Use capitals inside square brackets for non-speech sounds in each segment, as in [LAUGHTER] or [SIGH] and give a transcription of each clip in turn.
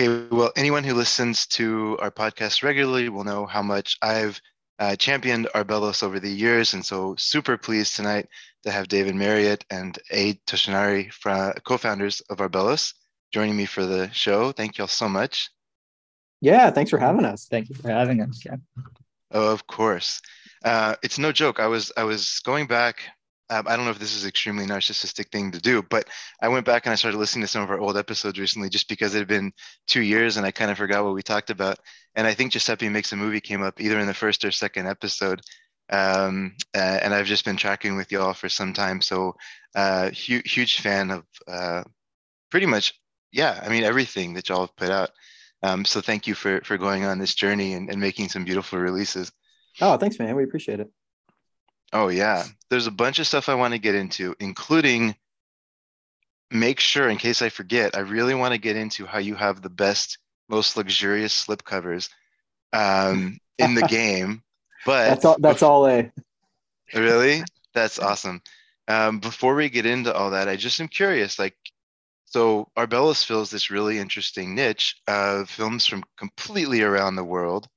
Okay, well, anyone who listens to our podcast regularly will know how much I've uh, championed Arbelos over the years. And so, super pleased tonight to have David Marriott and A. Toshinari, co founders of Arbelos, joining me for the show. Thank you all so much. Yeah, thanks for having us. Thank you for having us. Yeah. Oh, of course. Uh, it's no joke. I was I was going back. Um, I don't know if this is extremely narcissistic thing to do, but I went back and I started listening to some of our old episodes recently, just because it had been two years and I kind of forgot what we talked about. And I think Giuseppe makes a movie came up either in the first or second episode, um, uh, and I've just been tracking with y'all for some time. So, uh, huge huge fan of uh, pretty much, yeah. I mean everything that y'all have put out. Um, so thank you for for going on this journey and, and making some beautiful releases. Oh, thanks, man. We appreciate it. Oh yeah, there's a bunch of stuff I want to get into, including make sure in case I forget, I really want to get into how you have the best, most luxurious slip covers um, [LAUGHS] in the game. But that's all. That's all a. [LAUGHS] Really, that's awesome. Um, before we get into all that, I just am curious. Like, so Arbelos fills this really interesting niche of films from completely around the world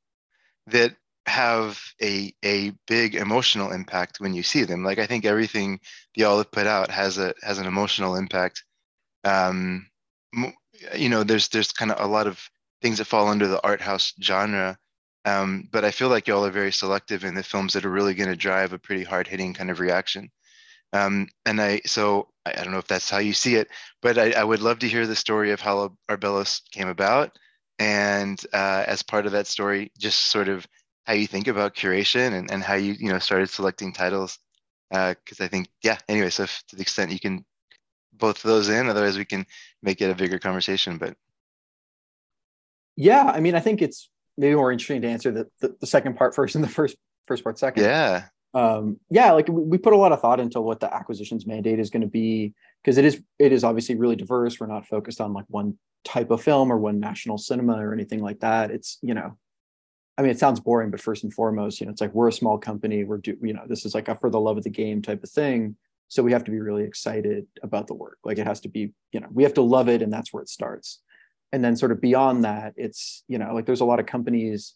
that have a a big emotional impact when you see them. Like I think everything the Olive put out has a has an emotional impact. Um, you know, there's there's kind of a lot of things that fall under the art house genre, um, but I feel like y'all are very selective in the films that are really going to drive a pretty hard hitting kind of reaction. Um, and I, so I, I, don't know if that's how you see it, but I, I, would love to hear the story of how Arbelos came about. And uh, as part of that story, just sort of how you think about curation and, and how you, you know, started selecting titles. Uh, cause I think, yeah, anyway, so if, to the extent you can both of those in, otherwise we can make it a bigger conversation, but. Yeah. I mean, I think it's maybe more interesting to answer the, the, the second part first and the first, first part second. Yeah um, yeah, like we put a lot of thought into what the acquisitions mandate is going to be because it is it is obviously really diverse. We're not focused on like one type of film or one national cinema or anything like that. It's you know, I mean, it sounds boring, but first and foremost, you know, it's like we're a small company. We're do you know this is like a for the love of the game type of thing. So we have to be really excited about the work. Like it has to be you know we have to love it, and that's where it starts. And then sort of beyond that, it's you know like there's a lot of companies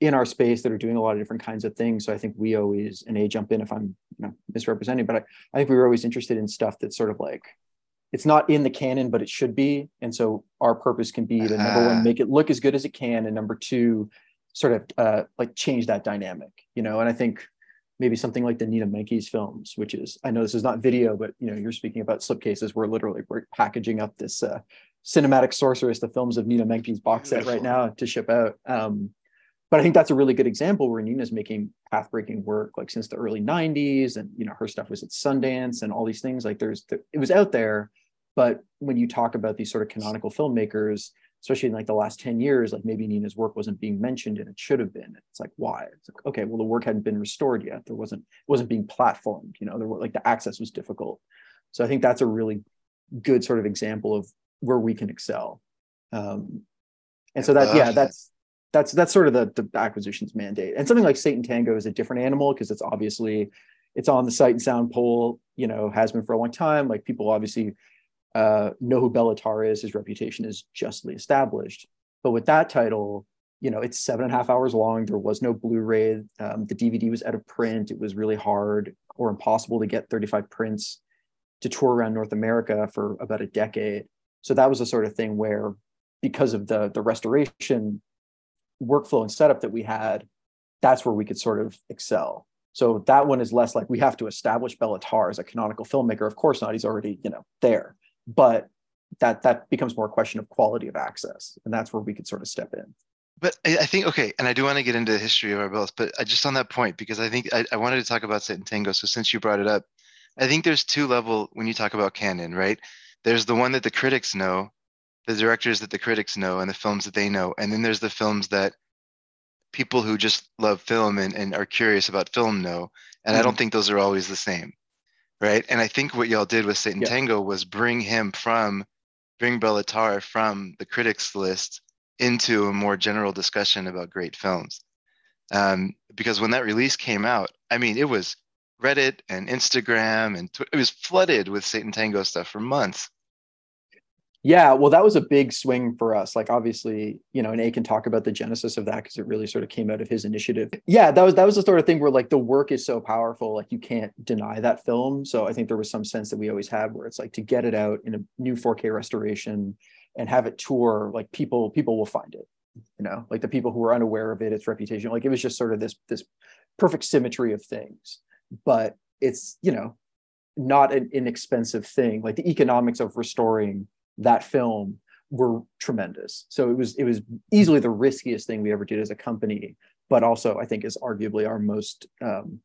in our space that are doing a lot of different kinds of things. So I think we always, and A jump in if I'm you know, misrepresenting, but I, I think we were always interested in stuff that's sort of like, it's not in the canon, but it should be. And so our purpose can be to uh-huh. number one, make it look as good as it can. And number two, sort of uh, like change that dynamic, you know? And I think maybe something like the Nina Menkes films, which is, I know this is not video, but you know, you're speaking about slipcases. We're literally, we're packaging up this uh, cinematic sorceress, the films of Nina Menkes box set right now to ship out. Um, but I think that's a really good example where Nina's making path-breaking work like since the early 90s and you know her stuff was at Sundance and all these things like there's it was out there but when you talk about these sort of canonical filmmakers especially in like the last 10 years like maybe Nina's work wasn't being mentioned and it should have been. It's like why? It's like okay well the work hadn't been restored yet. There wasn't it wasn't being platformed you know there were like the access was difficult. So I think that's a really good sort of example of where we can excel. Um, and so that yeah that's that's that's sort of the, the acquisitions mandate. And something like Satan Tango is a different animal because it's obviously it's on the Sight and Sound poll, you know, has been for a long time. Like people obviously uh, know who Béla Tarr is. His reputation is justly established. But with that title, you know, it's seven and a half hours long. There was no Blu-ray. Um, the DVD was out of print. It was really hard or impossible to get 35 prints to tour around North America for about a decade. So that was the sort of thing where, because of the the restoration workflow and setup that we had, that's where we could sort of excel. So that one is less like we have to establish Béla Tarr as a canonical filmmaker. Of course not. He's already, you know, there. But that that becomes more a question of quality of access. And that's where we could sort of step in. But I think okay, and I do want to get into the history of Arbelos, but I just on that point because I think I, I wanted to talk about Satan Tango. So since you brought it up, I think there's two level when you talk about canon, right? There's the one that the critics know, the directors that the critics know and the films that they know and then there's the films that people who just love film and, and are curious about film know and mm-hmm. i don't mm-hmm. think those are always the same right? And i think what y'all did with satan yeah. tango was bring him from bring Béla Tarr from the critics list into a more general discussion about great films. Um, because when that release came out i mean it was reddit and instagram and tw- it was flooded with satan tango stuff for months Yeah, well, that was a big swing for us. Like, obviously, you know, and A can talk about the genesis of that because it really sort of came out of his initiative. Yeah, that was that was the sort of thing where like the work is so powerful, like you can't deny that film. So I think there was some sense that we always had where it's like to get it out in a new 4K restoration and have it tour, like people people will find it. You know, like the people who are unaware of it, its reputation, like it was just sort of this this perfect symmetry of things. But it's you know not an inexpensive thing. Like the economics of restoring that film were tremendous. So it was it was easily the riskiest thing we ever did as a company, but also I think is arguably our most um,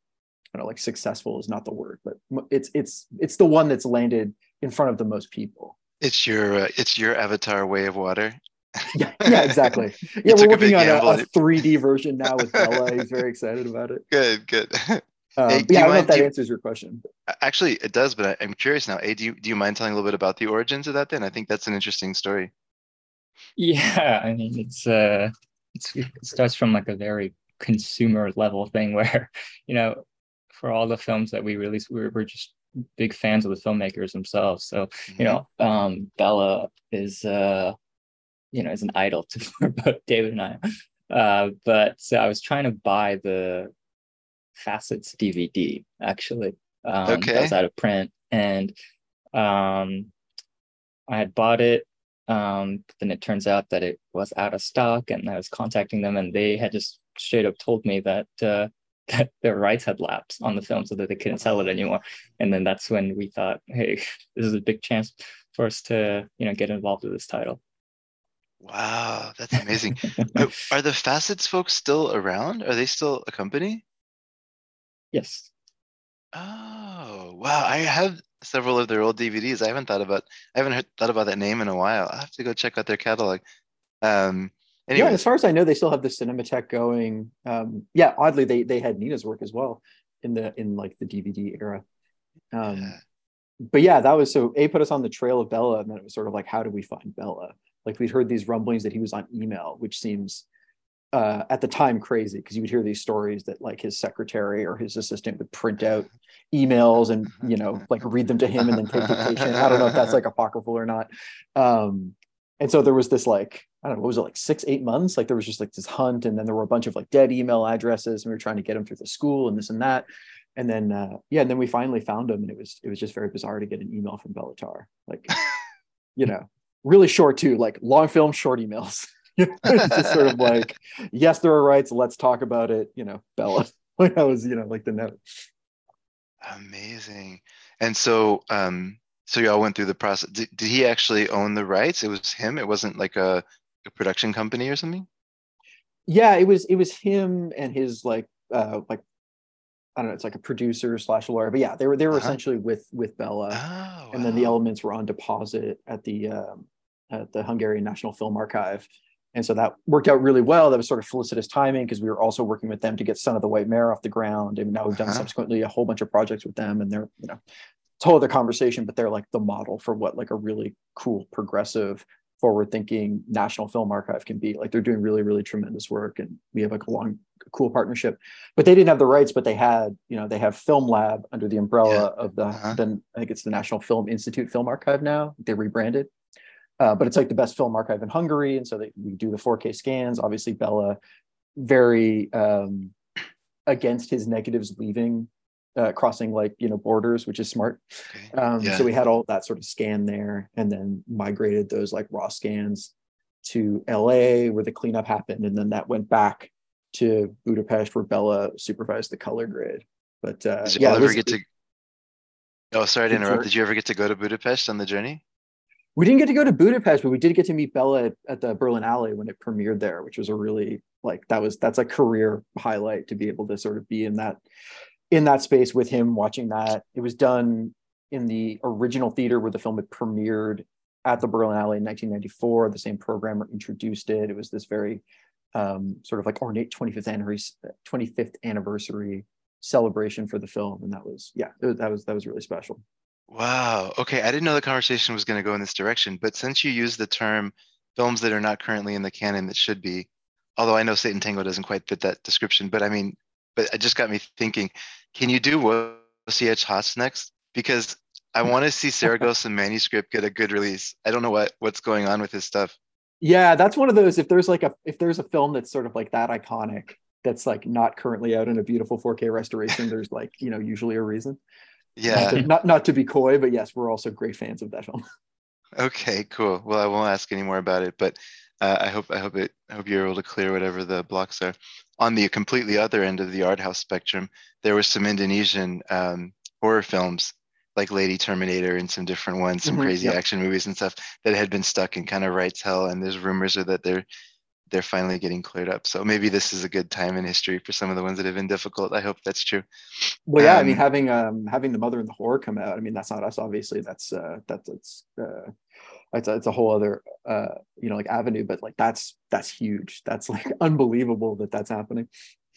I don't know, like successful is not the word, but it's it's it's the one that's landed in front of the most people. It's your uh, it's your avatar way of water. yeah, yeah, exactly. [LAUGHS] Yeah, we're working on a, a, 3D version now with Bella. He's very excited about it. [LAUGHS] Good, good. Um, hey, yeah, I don't mind, know if that you, answers your question. Actually, it does, but I, am curious now. Hey, do you do you mind telling a little bit about the origins of that? Then I think that's an interesting story. Yeah, I mean, it's uh, it's, it starts from like a very consumer level thing [LAUGHS] where, you know, for all the films that we release, we're we're just big fans of the filmmakers themselves. So mm-hmm. you know, um, Bella is uh, you know, is an idol [LAUGHS] to both David and I. Uh, but so I was trying to buy the Facets DVD actually. Um, okay. That was out of print, and um, I had bought it. Um, but then it turns out that it was out of stock, and I was contacting them, and they had just straight up told me that uh, [LAUGHS] that their rights had lapsed on the film, so that they couldn't sell it anymore. And then that's when we thought, hey, [LAUGHS] this is a big chance for us to you know get involved with this title. Wow, that's amazing. are the Facets folks still around? Are they still a company? Yes. Oh wow! I have several of their old DVDs. I haven't thought about I haven't heard, thought about that name in a while. I have to go check out their catalog. Um, anyway. Yeah, as far as I know, they still have the Cinematheque going. Um, yeah, oddly, they they had Nina's work as well in the in like the DVD era. Um, yeah. But yeah, that was so. A put us on the trail of Bella, and then it was sort of like, how do we find Bella? Like we'd heard these rumblings that he was on email, which seems uh, at the time crazy because you would hear these stories that like his secretary or his assistant would print out emails and you know like read them to him and then take dictation. I don't know if that's like apocryphal or not. Um, and so there was this like I don't know what was it like six eight months like there was just like this hunt and then there were a bunch of like dead email addresses and we were trying to get him through the school and this and that and then uh, yeah and then we finally found him and it was it was just very bizarre to get an email from Béla Tarr like you know really short too like long film short emails [LAUGHS] [LAUGHS] just sort of like, yes, there are rights. Let's talk about it. You know, Bella. [LAUGHS] Like that was, you know, like the note. Amazing. And so, um, so y'all went through the process. Did, did he actually own the rights? It was him. It wasn't like a, a production company or something. Yeah, it was. It was him and his like, uh, like I don't know, it's like a producer slash lawyer, but yeah, they were they were uh-huh. essentially with with Bella, oh, and then the elements were on deposit at the um, at the Hungarian National Film Archive, and so that worked out really well. That was sort of felicitous timing because we were also working with them to get Son of the White Mare off the ground. And now we've done uh-huh. subsequently a whole bunch of projects with them. And they're, you know, it's a whole other conversation, but they're like the model for what like a really cool, progressive, forward thinking national film archive can be. Like they're doing really, really tremendous work. And we have like a long, cool partnership. But they didn't have the rights, but they had, you know, they have Film Lab under the umbrella yeah. of the, uh-huh. then I think it's the National Film Institute Film Archive now. They rebranded. Uh, but it's like the best film archive in Hungary, and so they, we do the 4K scans. Obviously, Bella very um, against his negatives leaving, uh, crossing like you know borders, which is smart. Um, yeah. So we had all that sort of scan there, and then migrated those like raw scans to LA where the cleanup happened, and then that went back to Budapest where Bella supervised the color grid. But uh, did yeah, ever was, get to? Oh, sorry to interrupt. Did you ever get to go to Budapest on the journey? We didn't get to go to Budapest, but we did get to meet Bella at, at, the Berlinale when it premiered there, which was a really like that was that's a career highlight to be able to sort of be in that in that space with him watching that. It was done in the original theater where the film had premiered at the Berlinale in 1994. The same programmer introduced it. It was this very um, sort of like ornate 25th anniversary 25th anniversary celebration for the film, and that was yeah, that was that was really special. Wow. Okay. I didn't know the conversation was going to go in this direction, but since you use the term films that are not currently in the canon that should be, although I know Satan Tango doesn't quite fit that description, but I mean, but it just got me thinking, can you do Wojciech Has next? Because I want to see Saragossa [LAUGHS] manuscript get a good release. I don't know what what's going on with his stuff. Yeah, that's one of those. If there's like a if there's a film that's sort of like that iconic, that's like not currently out in a beautiful 4K restoration, there's like you know usually a reason. Yeah. Not to, not, not to be coy, but yes, we're also great fans of that film. [LAUGHS] Okay, cool. Well, I won't ask any more about it, but uh, I hope I hope it I hope you're able to clear whatever the blocks are. On the completely other end of the art house spectrum, there was some Indonesian um, horror films like Lady Terminator and some different ones, some Mhm, crazy yep. action movies and stuff that had been stuck in kind of rights hell. And there's rumors that they're they're finally getting cleared up. So maybe this is a good time in history for some of the ones that have been difficult. I hope that's true. Well, yeah, I mean Um, having um having the mother and the whore come out. I mean that's not us, obviously. That's uh that's it's uh it's a, it's a whole other uh you know like avenue, but like that's that's huge. That's like [LAUGHS] unbelievable that that's happening.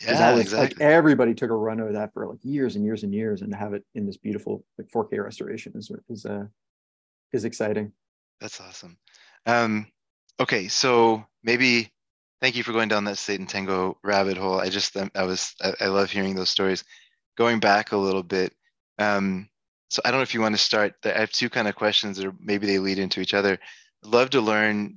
Yeah, that was exactly. like everybody took a run of that for like years and years and years, and to have it in this beautiful like 4K restoration is is uh is exciting. That's awesome. Um, okay, so maybe thank you for going down that Satan Tango rabbit hole. I just um, I was I, love hearing those stories. Going back a little bit, um, so I don't know if you want to start. I have two kind of questions are, maybe they lead into each other. I'd love to learn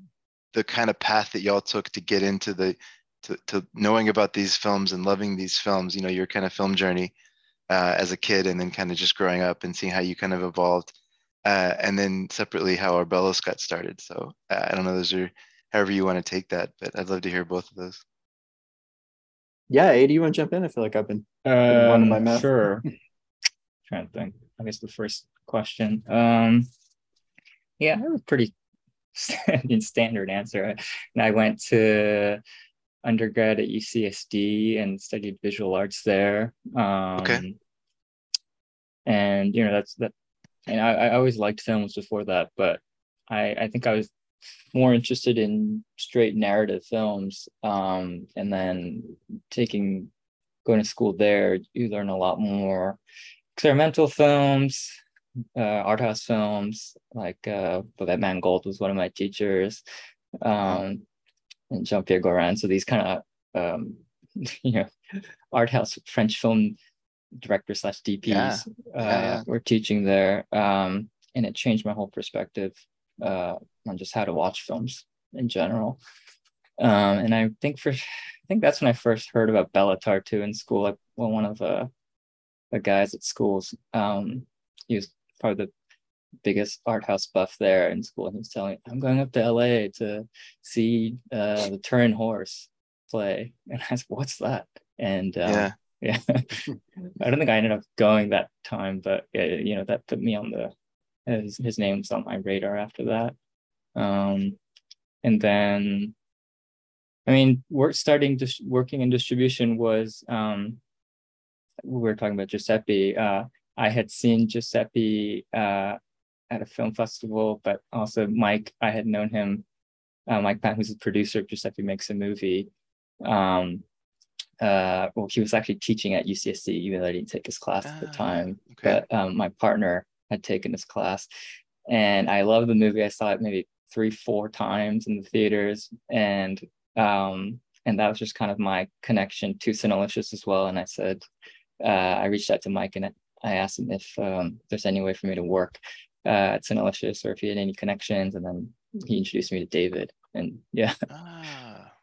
the kind of path that y'all took to get into the to, to knowing about these films and loving these films. You know, your kind of film journey uh, as a kid, and then kind of just growing up and seeing how you kind of evolved uh, and then separately how Arbelos got started. So uh, I don't know, those are however you want to take that, but I'd love to hear both of those. Yeah, A, do you want to jump in? I feel like I've been running my Um, mouth. Sure. [LAUGHS] trying to think. I guess the first question. Um, yeah, I have a pretty [LAUGHS] st- standard answer. I- And I went to undergrad at UCSD and studied visual arts there. Um, And you know that's that. And I, I always liked films before that, but I I think I was more interested in straight narrative films. Um, and then taking going to school there, you learn a lot more experimental films, uh, art house films, like uh, Babette Mangolte was one of my teachers, um, and Jean Pierre Gorin. So these kind of, um, [LAUGHS] you know, art house French film director slash DPs Yeah, uh, yeah, yeah. were teaching there, um, and it changed my whole perspective uh, on just how to watch films in general. Um, and I think for I think that's when I first heard about Béla Tarr too in school. Like well, one of uh, the guys at schools, um, he was probably the biggest art house buff there in school, and he was telling me, "I'm going up to LA to see uh, the Turin Horse play," [LAUGHS] and I was, "What's that?" And um, yeah, [LAUGHS] yeah, I don't think I ended up going that time, but uh, you know that put me on the his, his name was on my radar after that. Um, and then, I mean, work starting just working in distribution was um, we were talking about Giuseppe. Uh, I had seen Giuseppe uh, at a film festival, but also Mike. I had known him, uh, Mike Patton, who's the producer of Giuseppe Makes a Movie. Um, uh, well, he was actually teaching at UCSD, even though I didn't take his class at the Ah, time. okay. But um, my partner had taken his class, and I loved the movie. I saw it maybe three, four times in the theaters, and um, and that was just kind of my connection to Cinelicious as well. And I said, uh, I reached out to Mike and I asked him if um, there's any way for me to work uh, at Cinelicious or if he had any connections, and then he introduced me to David. And yeah, [LAUGHS] Ah.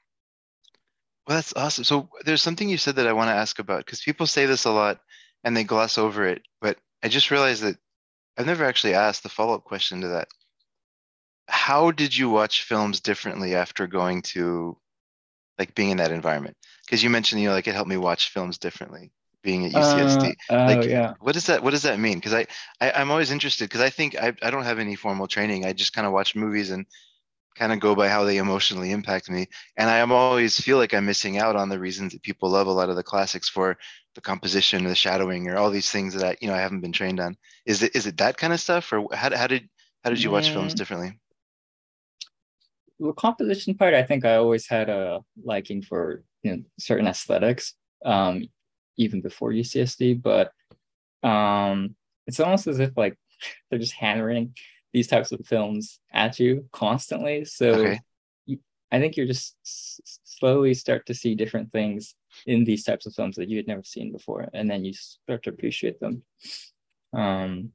Well, that's awesome. So there's something you said that I want to ask about because people say this a lot and they gloss over it, but I just realized that I've never actually asked the follow-up question to that. How did you watch films differently after going to like being in that environment? Because you mentioned, you know, like it helped me watch films differently being at UCSD. Uh, oh like yeah. what does that what does that mean because I, I i'm always interested because i think I, I don't have any formal training i just kind of watch movies and kind of go by how they emotionally impact me and i am always feel like i'm missing out on the reasons that people love a lot of the classics for the composition the shadowing or all these things that i you know i haven't been trained on is it is it that kind of stuff or how, how did how did you watch films differently the composition part, I think I always had a liking for you know certain aesthetics, um, even before UCSD. But um, it's almost as if like [LAUGHS] they're just hammering these types of films at you constantly. So Okay. you, I think you're just s- slowly start to see different things in these types of films that you had never seen before, and then you start to appreciate them. Um,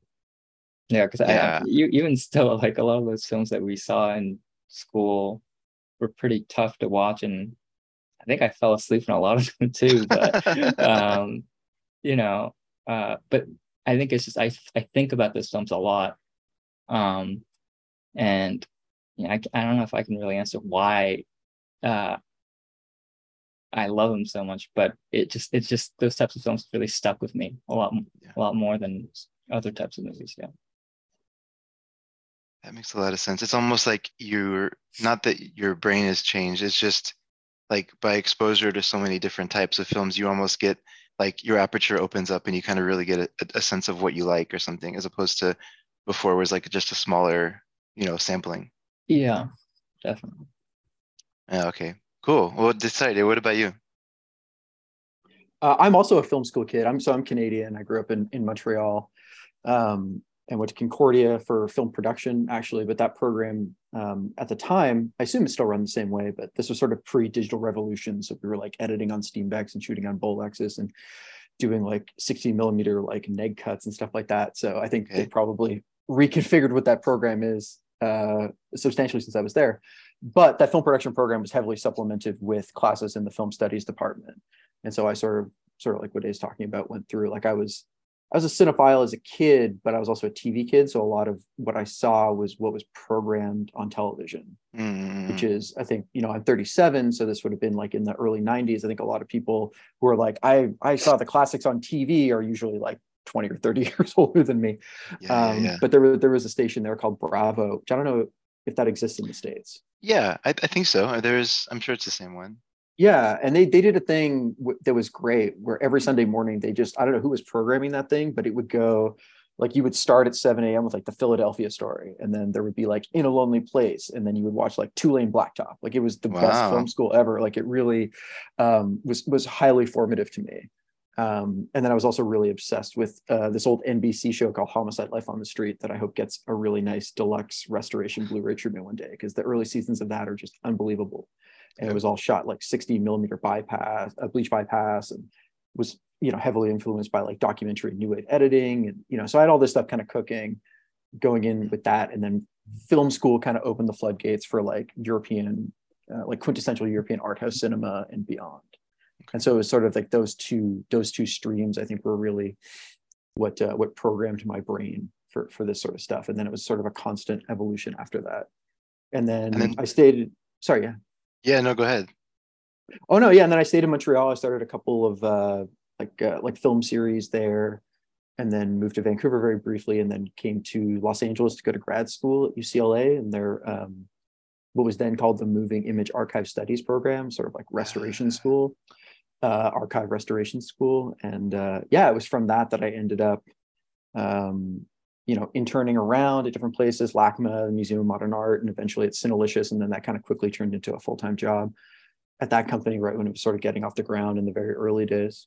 Yeah, because yeah. I, you, even still, [LAUGHS] like a lot of those films that we saw in school were pretty tough to watch, and I think I fell asleep in a lot of [LAUGHS] them too. But [LAUGHS] um, you know, uh, but I think it's just I I think about those films a lot, um, and you know, I I don't know if I can really answer why uh, I love them so much, but it just it's just those types of films really stuck with me a lot yeah. a lot more than other types of movies. Yeah. That makes a lot of sense. It's almost like you're not that your brain has changed. It's just like by exposure to so many different types of films, you almost get like your aperture opens up and you kind of really get a, a sense of what you like or something, as opposed to before was like just a smaller, you know, sampling. Yeah, definitely. Yeah, okay, cool. Well, decided. What about you? Uh, I'm also a film school kid. I'm so I'm Canadian. I grew up in in Montreal. Um, and went to Concordia for film production, actually. But that program um, at the time, I assume it's still run the same way, but this was sort of pre-digital revolution. So we were like editing on Steenbecks and shooting on Bolexes and doing like 16 millimeter like neg cuts and stuff like that. So I think okay. they probably reconfigured what that program is uh, substantially since I was there. But that film production program was heavily supplemented with classes in the film studies department. And so I sort of sort of like what Dave's talking about went through like I was I was a cinephile as a kid, but I was also a TV kid. So a lot of what I saw was what was programmed on television, mm. which is, I think, you know, I'm 37. So this would have been like in the early 90s. I think a lot of people who are like, I, I saw the classics on TV are usually like 20 or 30 [LAUGHS] years older than me. Yeah, um, yeah. But there was, there was a station there called Bravo, which I don't know if that exists in the States. Yeah, I, I think so. There's, I'm sure it's the same one. Yeah, and they they did a thing w- that was great where every Sunday morning they just I don't know who was programming that thing, but it would go like you would start at 7 a.m. with like the Philadelphia story, and then there would be like In a Lonely Place, and then you would watch like Two Lane Blacktop. Like it was the wow. best film school ever. Like it really um, was was highly formative to me. Um, and then I was also really obsessed with uh, this old NBC show called Homicide: Life on the Street that I hope gets a really nice deluxe restoration Blu-ray treatment one day because the early seasons of that are just unbelievable and it was all shot like 60 millimeter bypass, a bleach bypass, and was you know heavily influenced by like documentary new wave editing, and you know so I had all this stuff kind of cooking, going in with that, and then film school kind of opened the floodgates for like European, uh, like quintessential European art house cinema and beyond. And so it was sort of like those two those two streams I think were really what uh, what programmed my brain for for this sort of stuff. And then it was sort of a constant evolution after that. And then, and then I stayed. Sorry, yeah. Yeah, no, go ahead. Oh no, yeah, and then I stayed in Montreal. I started a couple of uh, like uh, like film series there, and then moved to Vancouver very briefly, and then came to Los Angeles to go to grad school at UCLA, and their um, what was then called the Moving Image Archive Studies program, sort of like restoration ah. school, uh, archive restoration school, and uh, yeah, it was from that that I ended up um, you know, interning around at different places, LACMA, Museum of Modern Art, and eventually at Cinelicious. And then that kind of quickly turned into a full-time job at that company right when it was sort of getting off the ground in the very early days.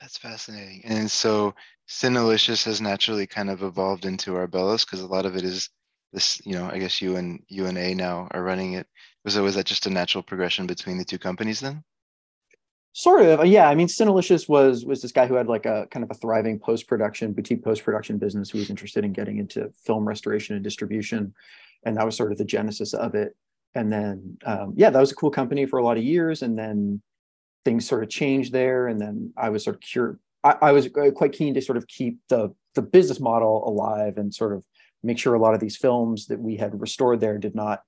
That's fascinating. And so Cinelicious has naturally kind of evolved into Arbellos because a lot of it is this, you know, I guess you and UNA now are running it. Was it was that just a natural progression between the two companies then? Sort of, yeah. I mean, Cinelicious was was this guy who had like a kind of a thriving post production boutique post production business who was interested in getting into film restoration and distribution, and that was sort of the genesis of it. And then, um, yeah, that was a cool company for a lot of years, and then things sort of changed there. And then I was sort of cure. I, I was quite keen to sort of keep the the business model alive and sort of make sure a lot of these films that we had restored there did not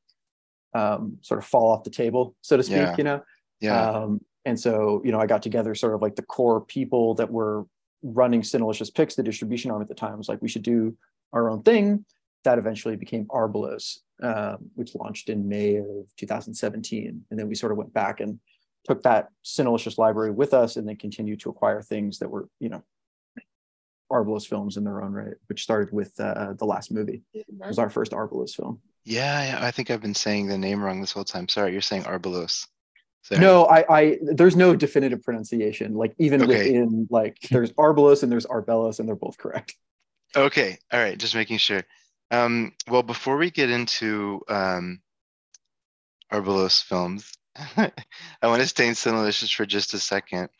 um, sort of fall off the table, so to speak. Yeah. You know. Yeah. Um, and so, you know, I got together sort of like the core people that were running Cinelicious Picks, the distribution arm at the time. Was like, we should do our own thing. That eventually became Arballos, um, which launched in May of 2017. And then we sort of went back and took that Cinelicious library with us and then continued to acquire things that were, you know, Arballos films in their own right, which started with uh, the last movie. It was our first Arballos film. Yeah, I think I've been saying the name wrong this whole time. Sorry, you're saying Arballos. Sorry. No, I, I, there's no definitive pronunciation. Like even okay. within, like [LAUGHS] there's Arballos and there's Arbellos, and they're both correct. Okay, all right, just making sure. Um, well, before we get into um, Arballos films, [LAUGHS] I want to stay in Cinelicious for just a second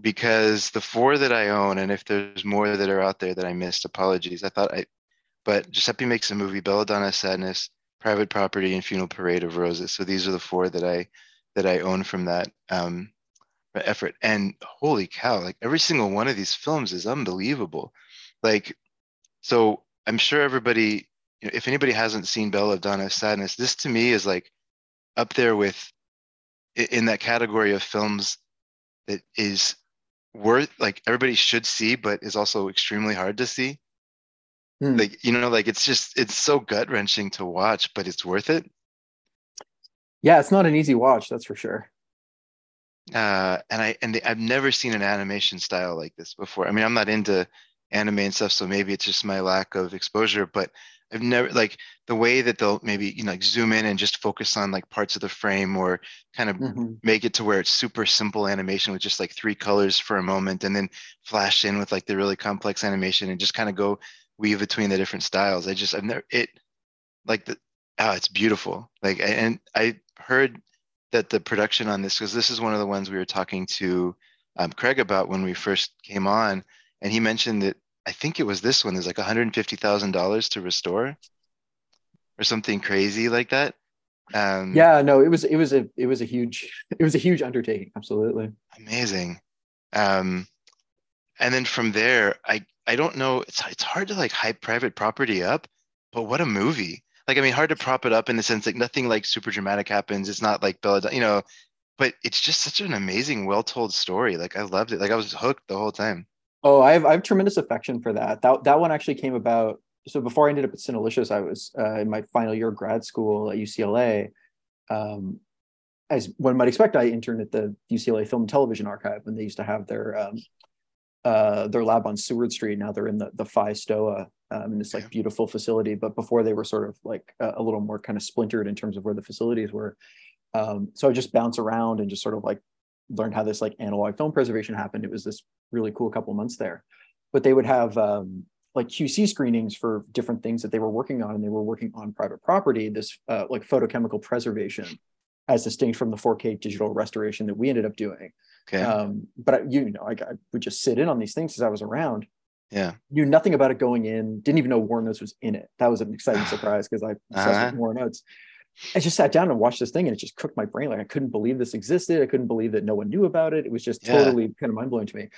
because the four that I own, and if there's more that are out there that I missed, apologies. I thought I, but Giuseppe makes a movie, Belladonna Sadness, Private Property, and Funeral Parade of Roses. So these are the four that I that I own from that um, effort. And holy cow, like every single one of these films is unbelievable. Like, so I'm sure everybody, you know, if anybody hasn't seen Belladonna of Sadness, this to me is like up there with in that category of films that is worth like everybody should see, but is also extremely hard to see. Hmm. Like you know, like it's just it's so gut wrenching to watch, but it's worth it. Yeah, it's not an easy watch, that's for sure. Uh, and I and the, I've never seen an animation style like this before. I mean, I'm not into anime and stuff, so maybe it's just my lack of exposure. But I've never like the way that they'll maybe you know like zoom in and just focus on like parts of the frame or kind of mm-hmm. make it to where it's super simple animation with just like three colors for a moment and then flash in with like the really complex animation and just kind of go weave between the different styles. I just I've never it like the oh it's beautiful like and I heard that the production on this because this is one of the ones we were talking to um, Craig about when we first came on and he mentioned that I think it was this one. There's like $150,000 to restore or something crazy like that. Um, yeah, no, it was, it was a, it was a huge, [LAUGHS] it was a huge undertaking. Absolutely. Amazing. Um, and then from there, I, I don't know, it's, it's hard to like hype private property up, but what a movie. Like, I mean, hard to prop it up in the sense like nothing like super dramatic happens. It's not like Bella, you know, but it's just such an amazing, well told story. Like I loved it. Like I was hooked the whole time. Oh, I have I have tremendous affection for that. That that one actually came about. So before I ended up at Cinelicious, I was uh, in my final year of grad school at UCLA. Um, as one might expect, I interned at the UCLA Film and Television Archive when they used to have their um, uh, their lab on Seward Street. Now they're in the the PHI Stoa um, in this like beautiful facility. But before they were sort of like a, a little more kind of splintered in terms of where the facilities were. Um, so I just bounce around and just sort of like learned how this like analog film preservation happened. It was this really cool couple months there. But they would have um, like QC screenings for different things that they were working on, and they were working on private property, this uh, like photochemical preservation, as distinct from the 4K digital restoration that we ended up doing. Okay. Um, but I, you know, I, I would just sit in on these things as I was around. Yeah. Knew nothing about it going in. Didn't even know Warren Oates was in it. That was an exciting [SIGHS] surprise because I obsessed uh-huh. with Warren Oates. I just sat down and watched this thing and it just cooked my brain. Like I couldn't believe this existed. I couldn't believe that no one knew about it. It was just yeah. totally kind of mind blowing to me.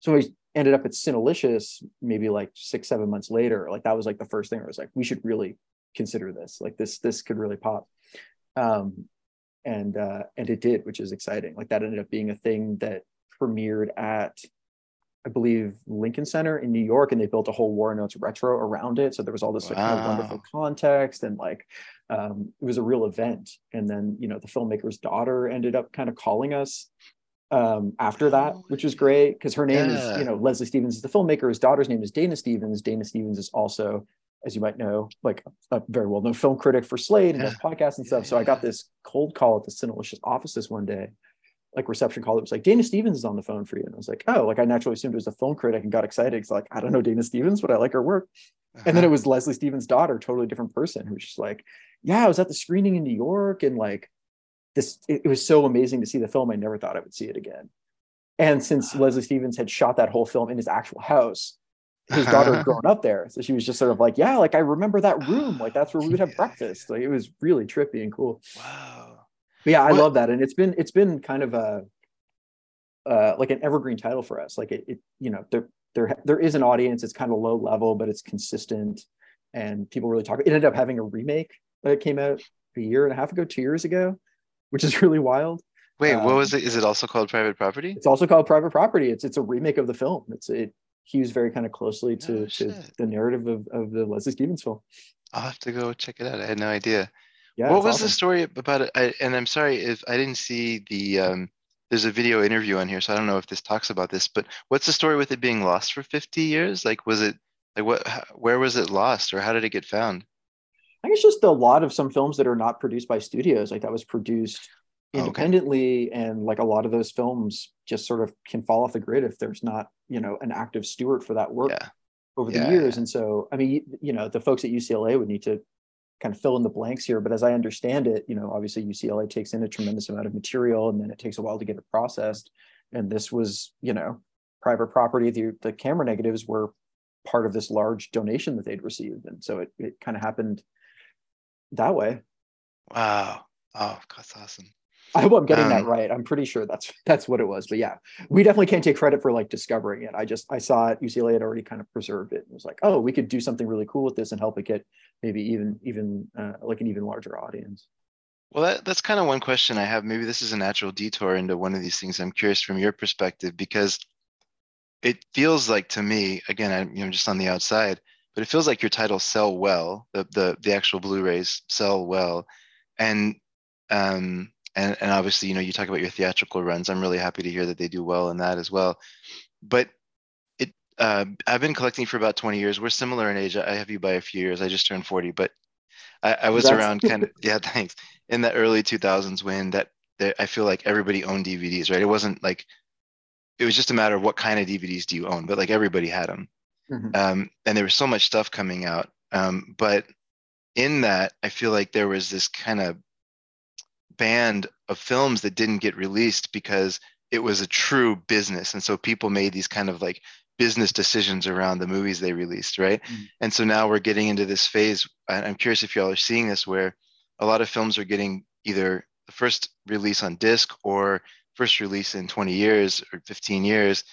So I ended up at Cinelicious maybe like six, seven months later. Like that was like the first thing I was like, we should really consider this. Like this, this could really pop. Um, and uh, and it did, which is exciting. Like that ended up being a thing that premiered at I believe Lincoln Center in New York, and they built a whole Warren Oates retro around it. So there was all this like, kind of wonderful context, and like um, it was a real event. And then you know the filmmaker's daughter ended up kind of calling us um, after that, which was great because her name yeah. is you know Leslie Stevens is the filmmaker. His daughter's name is Dana Stevens. Dana Stevens is also, as you might know, like a very well known film critic for Slate and yeah. has podcasts and stuff. So I got this cold call at the Cinelicious offices one day like reception call. that was like Dana Stevens is on the phone for you, and I was like, oh, like I naturally assumed it was a film critic and got excited. It's like I don't know Dana Stevens, but I like her work. Uh-huh. And then it uh-huh. was Leslie Stevens' daughter, totally different person, who's just like, yeah, I was at the screening in New York, and like this, it, it was so amazing to see the film. I never thought I would see it again. And since Leslie Stevens had shot that whole film in his actual house, his daughter had grown up there. So she was just sort of like, yeah, like I remember that room. Like that's where we would have [LAUGHS] breakfast. Like it was really trippy and cool. Wow. But yeah, I what? love that, and it's been it's been kind of a uh, like an evergreen title for us. Like it, it, you know, there there there is an audience. It's kind of low level, but it's consistent, and people really talk. It ended up having a remake that came out a year and a half ago, two years ago, which is [LAUGHS] really wild. Wait, um, what was it? Is it also called Private Property? It's also called Private Property. It's it's a remake of the film. It's it hews very kind of closely to oh, to the narrative of, of the Leslie Stevens film. I'll have to go check it out. I had no idea yeah, what was awesome. the story about it? I, and I'm sorry if I didn't see the. Um, there's a video interview on here, so I don't know if this talks about this. But what's the story with it being lost for 50 years? Like, was it like what? Where was it lost, or how did it get found? I think it's just a lot of some films that are not produced by studios. Like that was produced independently, okay. and like a lot of those films just sort of can fall off the grid if there's not, you know, an active steward for that work. Yeah over the yeah, years. Yeah. And so, I mean, you know, the folks at UCLA would need to kind of fill in the blanks here. But as I understand it, you know, obviously UCLA takes in a tremendous amount of material and then it takes a while to get it processed. And this was, you know, private property. The, the camera negatives were part of this large donation that they'd received and so it, it kind of happened that way wow oh that's awesome [LAUGHS] I hope I'm getting um, that right. I'm pretty sure that's [LAUGHS] that's what it was. But yeah, we definitely can't take credit for like discovering it. I just I saw it. UCLA had already kind of preserved it and was like, oh, we could do something really cool with this and help it get maybe even even uh, like an even larger audience. Well, that, that's kind of one question I have. Maybe this is a natural detour into one of these things. I'm curious from your perspective because it feels like to me, again, I'm you know just on the outside, but it feels like your titles sell well. The the the actual Blu-rays sell well, and um and and obviously you know you talk about your theatrical runs. I'm really happy to hear that they do well in that as well. But it uh, I've been collecting for about 20 years. We're similar in age. I have you by a few years. I just turned 40, but I, I was around kind of [LAUGHS] yeah, thanks. In the early 2000s when that, that I feel like everybody owned DVDs, right? It wasn't like it was just a matter of what kind of DVDs do you own, but like everybody had them. Mm-hmm. Um, and there was so much stuff coming out. Um, but in that, I feel like there was this kind of band of films that didn't get released because it was a true business. And so people made these kind of like business decisions around the movies they released, right? Mm. And so now we're getting into this phase. I'm curious if y'all are seeing this where a lot of films are getting either the first release on disc or first release in 20 years or 15 years.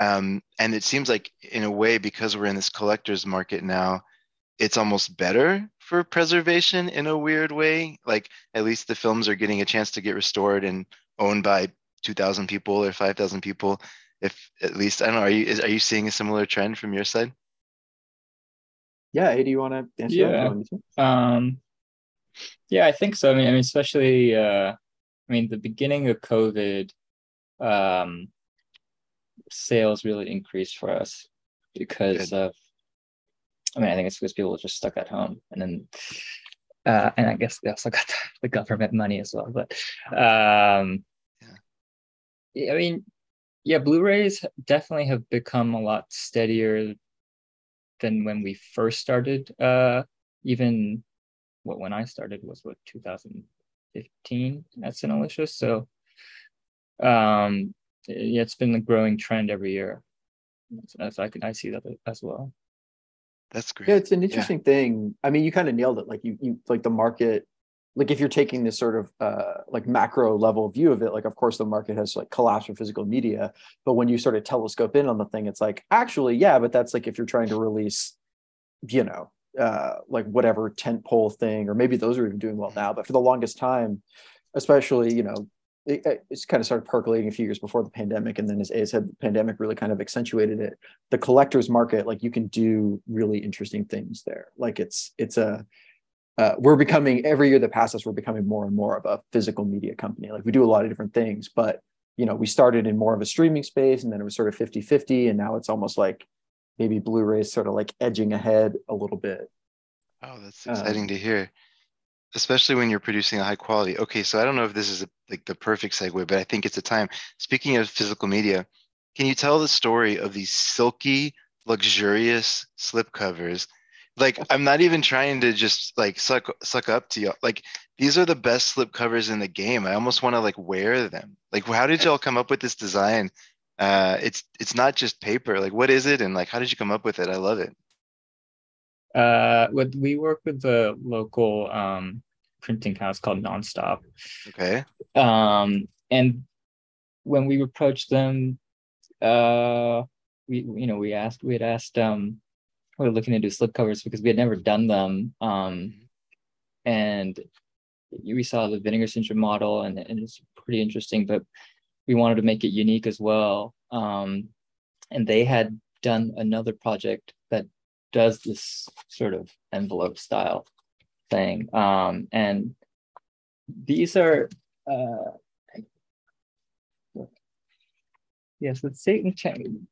Um, and it seems like, in a way, because we're in this collector's market now, it's almost better for preservation in a weird way. Like, at least the films are getting a chance to get restored and owned by 2,000 people or 5,000 people if at least I don't know, are you is, are you seeing a similar trend from your side? Yeah, A, do you want to answer yeah. that? Um, yeah, I think so. I mean, I mean, especially, uh, I mean, the beginning of COVID, um, sales really increased for us because Good. of. I mean, I think it's because people were just stuck at home, and then, uh, and I guess they also got the, government money as well. But, um, yeah. I mean, yeah, Blu-rays definitely have become a lot steadier than when we first started. Uh, even what when I started was what 2015 at Cinelicious. So, um, yeah, it's been a growing trend every year. So I can I see that as well. That's great. Yeah, it's an interesting yeah. thing. I mean, you kind of nailed it. Like you, you like the market like if you're taking this sort of uh, like macro level view of it like of course the market has like collapsed for physical media but when you sort of telescope in on the thing it's like actually yeah but that's like if you're trying to release you know uh, like whatever tent pole thing or maybe those are even doing well now but for the longest time especially you know it, it's kind of started percolating a few years before the pandemic and then as a said the pandemic really kind of accentuated it the collectors market like you can do really interesting things there. Like it's it's a uh, we're becoming every year that passes we're becoming more and more of a physical media company. Like we do a lot of different things but you know we started in more of a streaming space and then it was sort of 50 50 and now it's almost like maybe blu-ray sort of like edging ahead a little bit. Oh that's exciting um, to hear especially when you're producing a high quality. Okay so i don't know if this is a, like the perfect segue but i think it's a time. Speaking of physical media can you tell the story of these silky luxurious slip covers? Like i'm not even trying to just like suck suck up to y'all. like these are the best slip covers in the game. I almost want to like wear them. Like how did y'all come up with this design? Uh it's it's not just paper. Like what is it? And like how did you come up with it? I love it uh with we work with the local um printing house called nonstop okay um and when we approached them uh we you know we asked we had asked um we were looking to do slipcovers because we had never done them. Um, and we saw the vinegar syndrome model and, and it's pretty interesting, but we wanted to make it unique as well. Um, and they had done another project that does this sort of envelope style thing. Um, and these are, uh, yes, the Satan chain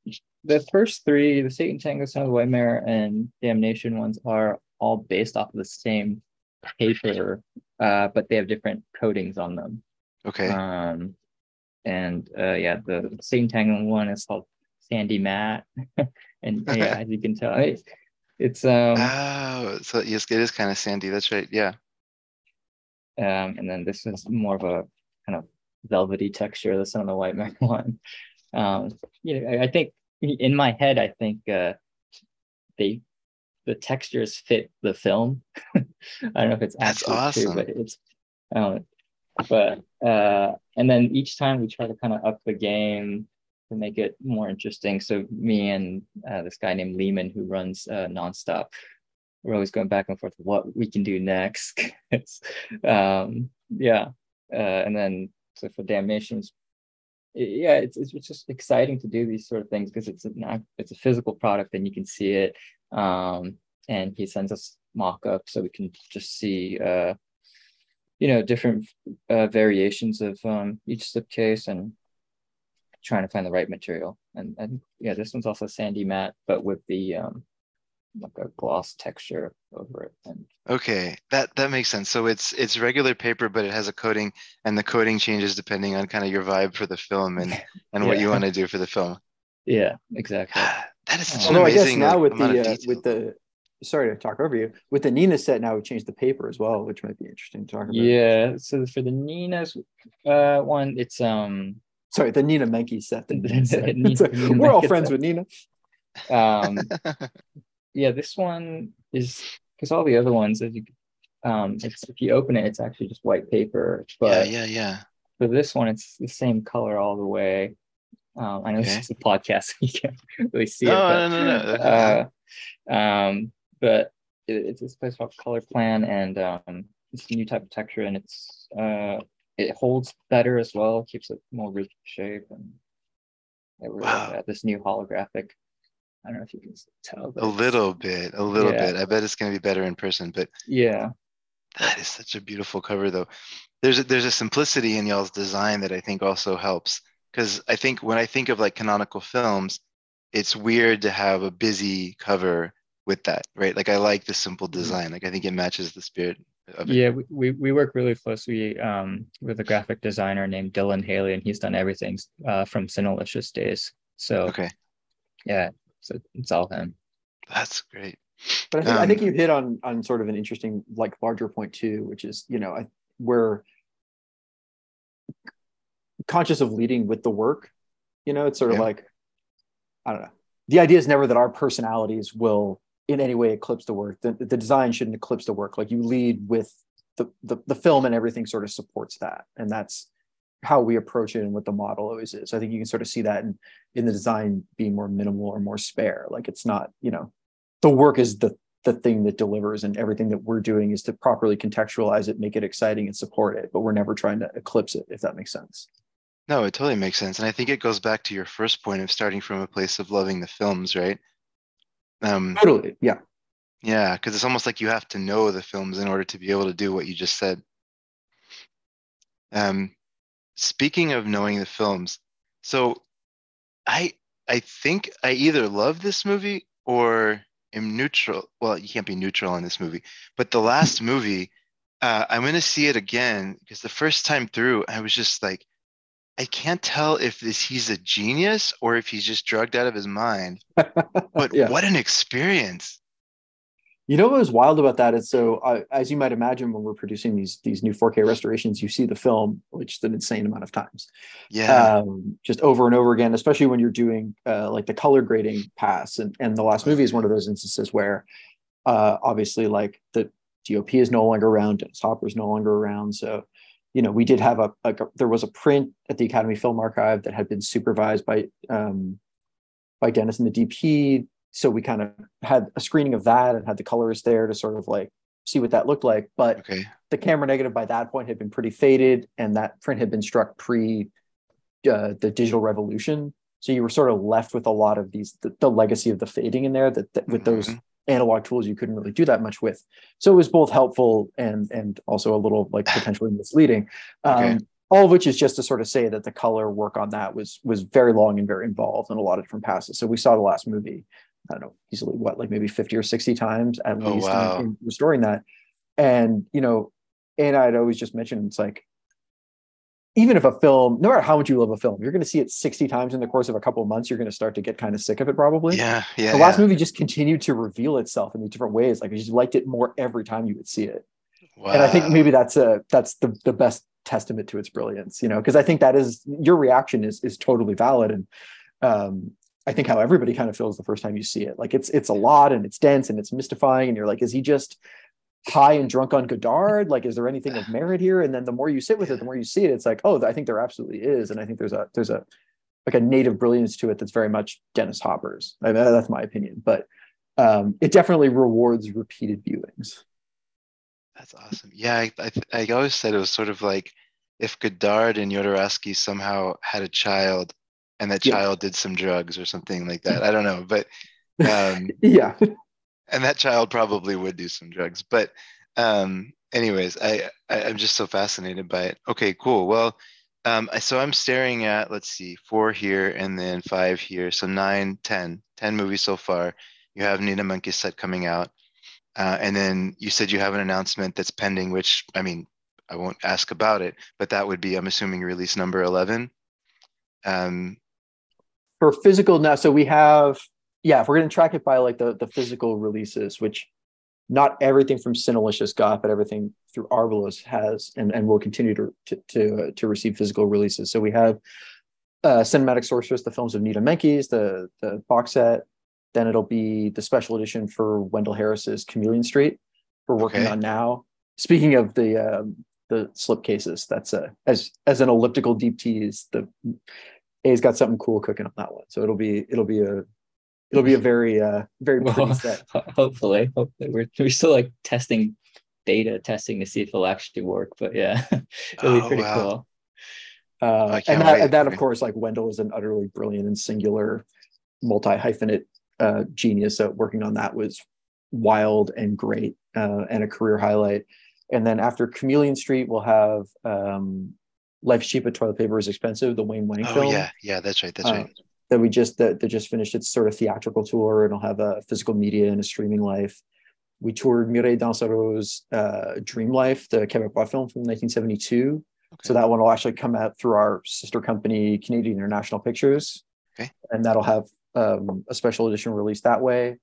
the first three, the Satan Tango, Son of the White Mare, and Damnation ones are all based off of the same paper, uh, but they have different coatings on them. Okay. Um, and uh, yeah, the Satan Tango one is called Sandy Matte, [LAUGHS] and [LAUGHS] yeah, as you can tell, it, it's um. Oh, so yes, it is kind of sandy. That's right. Yeah. Um, and then this is more of a kind of velvety texture. The Son of the White [LAUGHS] Mare one. Um, you know, I think in my head, I think uh, they the textures fit the film. [LAUGHS] I don't know if it's That's actually awesome. true, but it's um, but uh, and then each time we try to kind of up the game to make it more interesting. So me and uh, this guy named Lehman who runs uh, nonstop, we're always going back and forth what we can do next. [LAUGHS] um, yeah, uh, and then so for Damnations, yeah, it's it's just exciting to do these sort of things because it's a it's a physical product and you can see it. Um, and he sends us mock-up so we can just see uh, you know different uh, variations of um, each slipcase and trying to find the right material. And and yeah, this one's also sandy matte, but with the um, like a gloss texture over it. And Okay, that that makes sense. So it's it's regular paper, but it has a coating, and the coating changes depending on kind of your vibe for the film and [LAUGHS] and what you want to do for the film. yeah, exactly. [SIGHS] that is such an Although I guess now with the uh, with the sorry to talk over you with the Nina set now we changed the paper as well, which might be interesting to talk about. Yeah. So for the Nina's uh one, it's um Sorry, the Nina Menkes set. The [LAUGHS] Nina set. Nina- It's like, Nina we're all friends set. with Nina. um [LAUGHS] yeah this one is because all the other ones if you um it's if you open it it's actually just white paper yeah, but yeah, yeah. for this one it's the same color all the way um i know Okay. this is a podcast [LAUGHS] so you can't really see No, it but, no, no, no. uh, um but it, it's this place called color plan and um it's a new type of texture and it's uh it holds better as well keeps it more rigid shape and yeah, we're Wow. at this new holographic i don't know if you can tell but A little bit, a little Yeah. bit. I bet it's gonna be better in person, but yeah that is such a beautiful cover though. There's a, there's a simplicity in y'all's design that I think also helps because I think when I think of like canonical films, it's weird to have a busy cover with that, right? Like I like the simple mm-hmm. design. Like I think it matches the spirit. Yeah, we, we, we work really closely um, with a graphic designer named Dylan Haley, and he's done everything uh, from Cinelicious days. So Okay, yeah, so it's all him. that's great. But I think I think Um, you hit on on sort of an interesting like larger point too, which is you know I, we're conscious of leading with the work. You know, it's sort of Yeah. like I don't know. The idea is never that our personalities will in any way eclipse the work. The, the design shouldn't eclipse the work. Like you lead with the, the the film and everything sort of supports that, and that's how we approach it and what the model always is. I think you can sort of see that in in the design being more minimal or more spare. Like it's not you know the work is the the thing that delivers and everything that we're doing is to properly contextualize it make it exciting and support it but we're never trying to eclipse it if that makes sense No, it totally makes sense. And I think it goes back to your first point of starting from a place of loving the films, right? Um, totally yeah yeah, because it's almost like you have to know the films in order to be able to do what you just said. Um, speaking of knowing the films, so I I think I either love this movie or am neutral. Well, you can't be neutral in this movie, but the last movie, uh, I'm going to see it again because the first time through, I was just like, I can't tell if this he's a genius or if he's just drugged out of his mind. [LAUGHS] But yeah what an experience! you know what was wild about that is so uh, as you might imagine when we're producing these these new 4k restorations you see the film which is an insane amount of times Yeah, um, just over and over again, especially when you're doing uh, like the color grading pass. And, and the last movie is one of those instances where uh, obviously like the DOP is no longer around, Dennis Hopper is no longer around. So, you know, we did have a, a there was a print at the Academy Film Archive that had been supervised by um, by Dennis and the DP. So we kind of had a screening of that and had the colorist there to sort of like see what that looked like. But okay. the camera negative by that point had been pretty faded and that print had been struck pre uh, the digital revolution so you were sort of left with a lot of these the, the legacy of the fading in there that, that with those Mhm. Analog tools you couldn't really do that much with so it was both helpful and and also a little like [SIGHS] potentially misleading um, Okay. all of which is just to sort of say that the color work on that was was very long and very involved in a lot of different passes so we saw the last movie i don't know easily what like maybe 50 or 60 times at Oh, least wow. in restoring that and you know and i'd always just mentioned it's like even if a film no matter how much you love a film you're going to see it 60 times in the course of a couple of months you're going to start to get kind of sick of it probably Yeah, yeah. the last yeah. movie just continued to reveal itself in these different ways like you just liked it more every time you would see it Wow. and i think maybe that's a that's the, the best testament to its brilliance you know because i think that is your reaction is is totally valid and um I think how everybody kind of feels the first time you see it. Like it's it's a lot and it's dense and it's mystifying, and you're like, is he just high and drunk on Godard? Like, is there anything of merit here? And then the more you sit with it, the more you see it. It's like, oh, I think there absolutely is, and I think there's a there's a like a native brilliance to it that's very much Dennis Hopper's. I mean, that's my opinion, but um, it definitely rewards repeated viewings. That's awesome. Yeah, I, I, I always said it was sort of like if Godard and Jodorowsky somehow had a child and that yeah. child did some drugs or something like that. I don't know, but um, [LAUGHS] yeah, and that child probably would do some drugs. But um, anyways, I, I am just so fascinated by it. Okay, cool. Well, um, so I'm staring at let's see, four here and then five here, so nine, ten, ten movies so far. You have Nina Menkes' set coming out, uh, and then you said you have an announcement that's pending, which I mean, I won't ask about it, but that would be, I'm assuming, release number 11. Um, for physical now so we have yeah if we're going to track it by like the the physical releases which not everything from Cinelicious got, but everything through Arbelos has, and, and will continue to to to, uh, to receive physical releases. So we have uh, Cinematic Sorceress, the films of Nina Menkes, the the box set. Then it'll be the special edition for Wendell Harris's Chameleon Street. We're working okay. on now. Speaking of the um, the slipcases, that's a as as an elliptical deep tease. The A's got something cool cooking on that one. So it'll be it'll be a it'll be a very uh very [LAUGHS] pretty well, set. [LAUGHS] Hopefully, hopefully we're we're still like testing data testing to see if it'll actually work. But yeah, [LAUGHS] it'll oh, be pretty wow. cool. Uh, and that, and that, of course, like Wendell is an utterly brilliant and singular multi hyphenate uh, genius. So working on that was wild and great uh, and a career highlight. And then after Chameleon Street, we'll have um, Life's Cheap but Toilet Paper is Expensive, the Wayne Wang oh, film. yeah, yeah, that's right, that's uh, right. That we just that, that just finished its sort of theatrical tour and it'll have a physical media and a streaming life. We toured Mireille Dansereau's uh, Dream Life, the Québécois film from 1972. Okay. So that one will actually come out through our sister company, Canadian International Pictures. Okay. And that'll have um, a special edition release that way.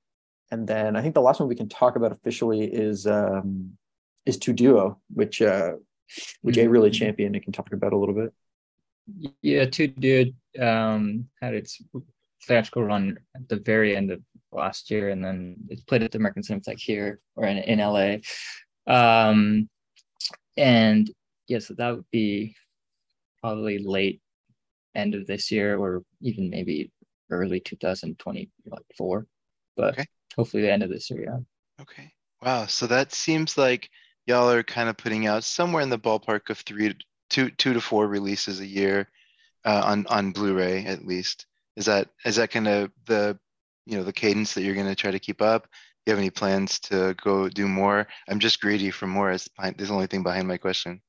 And then I think the last one we can talk about officially is um, is To Duo, which uh, which mm-hmm. A really championed and can talk about a little bit. Yeah, To Duo um, had its theatrical run at the very end of last year, and then it's played at the American Cinematheque here or in, in LA. Um, and yeah, so that would be probably late end of this year or even maybe early 2024 but okay. hopefully the end of this year yeah okay wow so that seems like y'all are kind of putting out somewhere in the ballpark of three two two to four releases a year uh, on on Blu-ray at least. Is that is that kind of the you know the cadence that you're going to try to keep up? Do you have any plans to go do more? I'm just greedy for more. Is the only thing behind my question.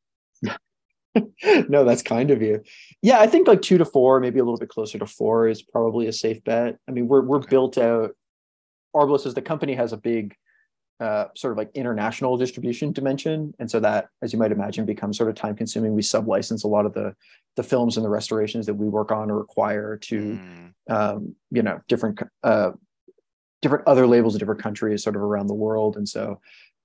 [LAUGHS] no, that's kind of you. Yeah, I think like two to four, maybe a little bit closer to four is probably a safe bet. I mean, we're we're okay. built out. Arbelos as the company has a big uh, sort of like international distribution dimension, and so that, as you might imagine, becomes sort of time consuming. We sub-license a lot of the the films and the restorations that we work on or require to, mm. um, you know, different uh, different other labels in different countries, sort of around the world, and so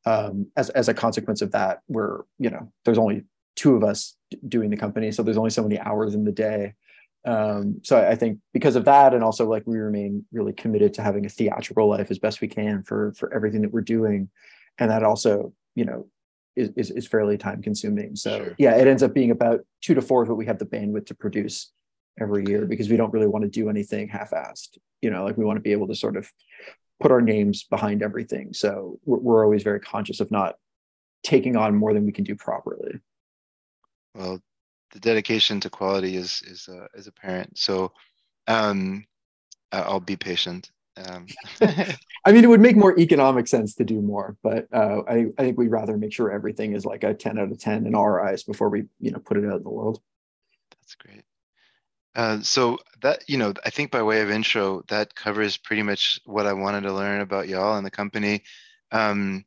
um, as as a consequence of that, we're you know, there's only two of us doing the company, so there's only so many hours in the day um, so I think because of that, and also like we remain really committed to having a theatrical life as best we can for for everything that we're doing, and that also you know is is, is fairly time consuming. So sure. yeah, it ends up being about two to four of what we have the bandwidth to produce every year because we don't really want to do anything half-assed. You know, like we want to be able to sort of put our names behind everything. So we're, we're always very conscious of not taking on more than we can do properly. Well, the dedication to quality is is uh, is apparent. So um, I'll be patient. Um. [LAUGHS] I mean, it would make more economic sense to do more, but uh, I I think we'd rather make sure everything is like a ten out of ten in our eyes before we you know put it out in the world. That's great. Uh, so that you know, I think by way of intro, that covers pretty much what I wanted to learn about y'all and the company. Um,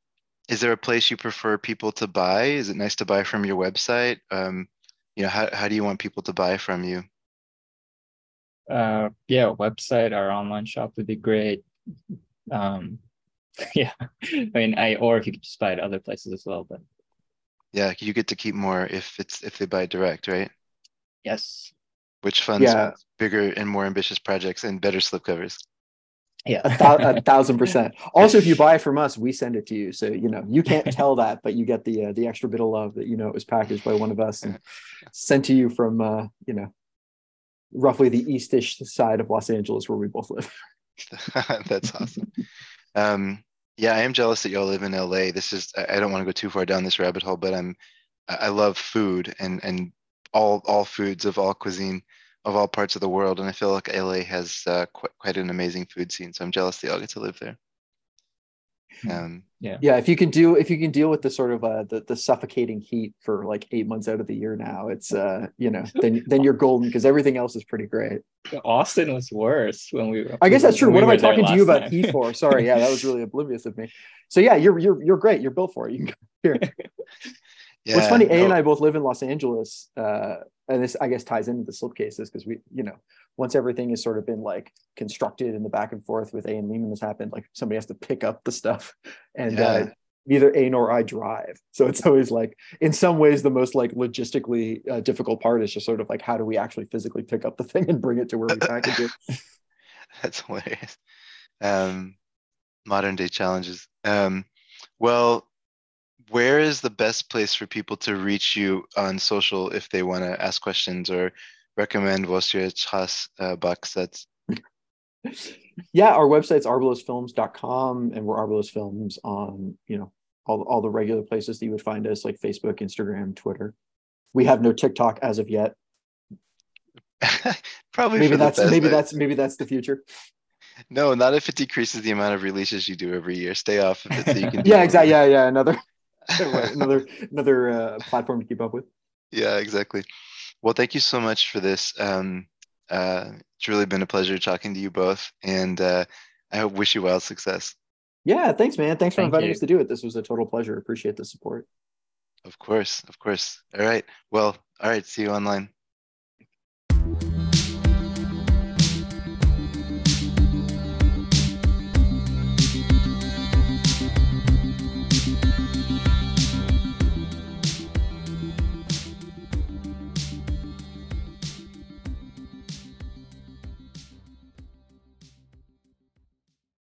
is there a place you prefer people to buy? Is it nice to buy from your website? Um, you know how, how do you want people to buy from you? Uh yeah website our online shop would be great. Um [LAUGHS] yeah i mean i or if you could just buy it other places as well but. Yeah you get to keep more if it's if they buy direct right? Yes. Which funds Yeah. bigger and more ambitious projects and better slipcovers. Yeah. a, thou- a [LAUGHS] thousand percent. Also, if you buy it from us, we send it to you. So you know you can't [LAUGHS] tell that, but you get the uh, the extra bit of love that you know it was packaged by one of us and sent to you from uh, you know roughly the eastish side of Los Angeles where we both live. [LAUGHS] That's awesome. Um, yeah, I am jealous that y'all live in LA. This is I don't want to go too far down this rabbit hole, but I'm I I love food and and all all foods of all cuisine of all parts of the world, and I feel like LA has uh, quite quite an amazing food scene. So I'm jealous that y'all get to live there. Um, Yeah, if you can do if you can deal with the sort of uh, the the suffocating heat for like eight months out of the year now, it's uh you know then then you're golden because everything else is pretty great. Austin was worse when we were. I guess that's true. What we am I talking to you about time. heat for? Sorry, yeah, that was really oblivious of me. So yeah, you're you're you're great. You're built for it. You can come here. [LAUGHS] yeah, What's funny, A and I both live in Los Angeles, uh, and this I guess ties into the slipcases because we, you know, once everything has sort of been like constructed and the back and forth with A and Lehman has happened, like somebody has to pick up the stuff, [LAUGHS] and uh, neither A nor I drive, so it's always like, in some ways, the most like logistically uh, difficult part is just sort of like how do we actually physically pick up the thing and bring it to where we [LAUGHS] package it. [LAUGHS] That's hilarious. Um, modern day challenges. Um, well, where is the best place for people to reach you on social if they want to ask questions or recommend Wojciech Has uh, box sets? [LAUGHS] yeah, our website's arbelosfilms.com and we're Arbelos Films on, you know, all, all the regular places that you would find us like Facebook, Instagram, Twitter. We have no TikTok as of yet. [LAUGHS] Probably Maybe that's maybe that's maybe that's the future. no, not if it decreases the amount of releases you do every year. Stay off of it so you can. [LAUGHS] Yeah, exactly. Yeah, yeah. Another [LAUGHS] another another uh, platform to keep up with. Yeah, exactly. Well, thank you so much for this. Um, uh, it's really been a pleasure talking to you both, and uh, I hope wish you wild success. Yeah, thanks, man. Thanks for Thank inviting you. us to do it. This was a total pleasure. Appreciate the support. Of course, of course. All right. Well, all right. See you online.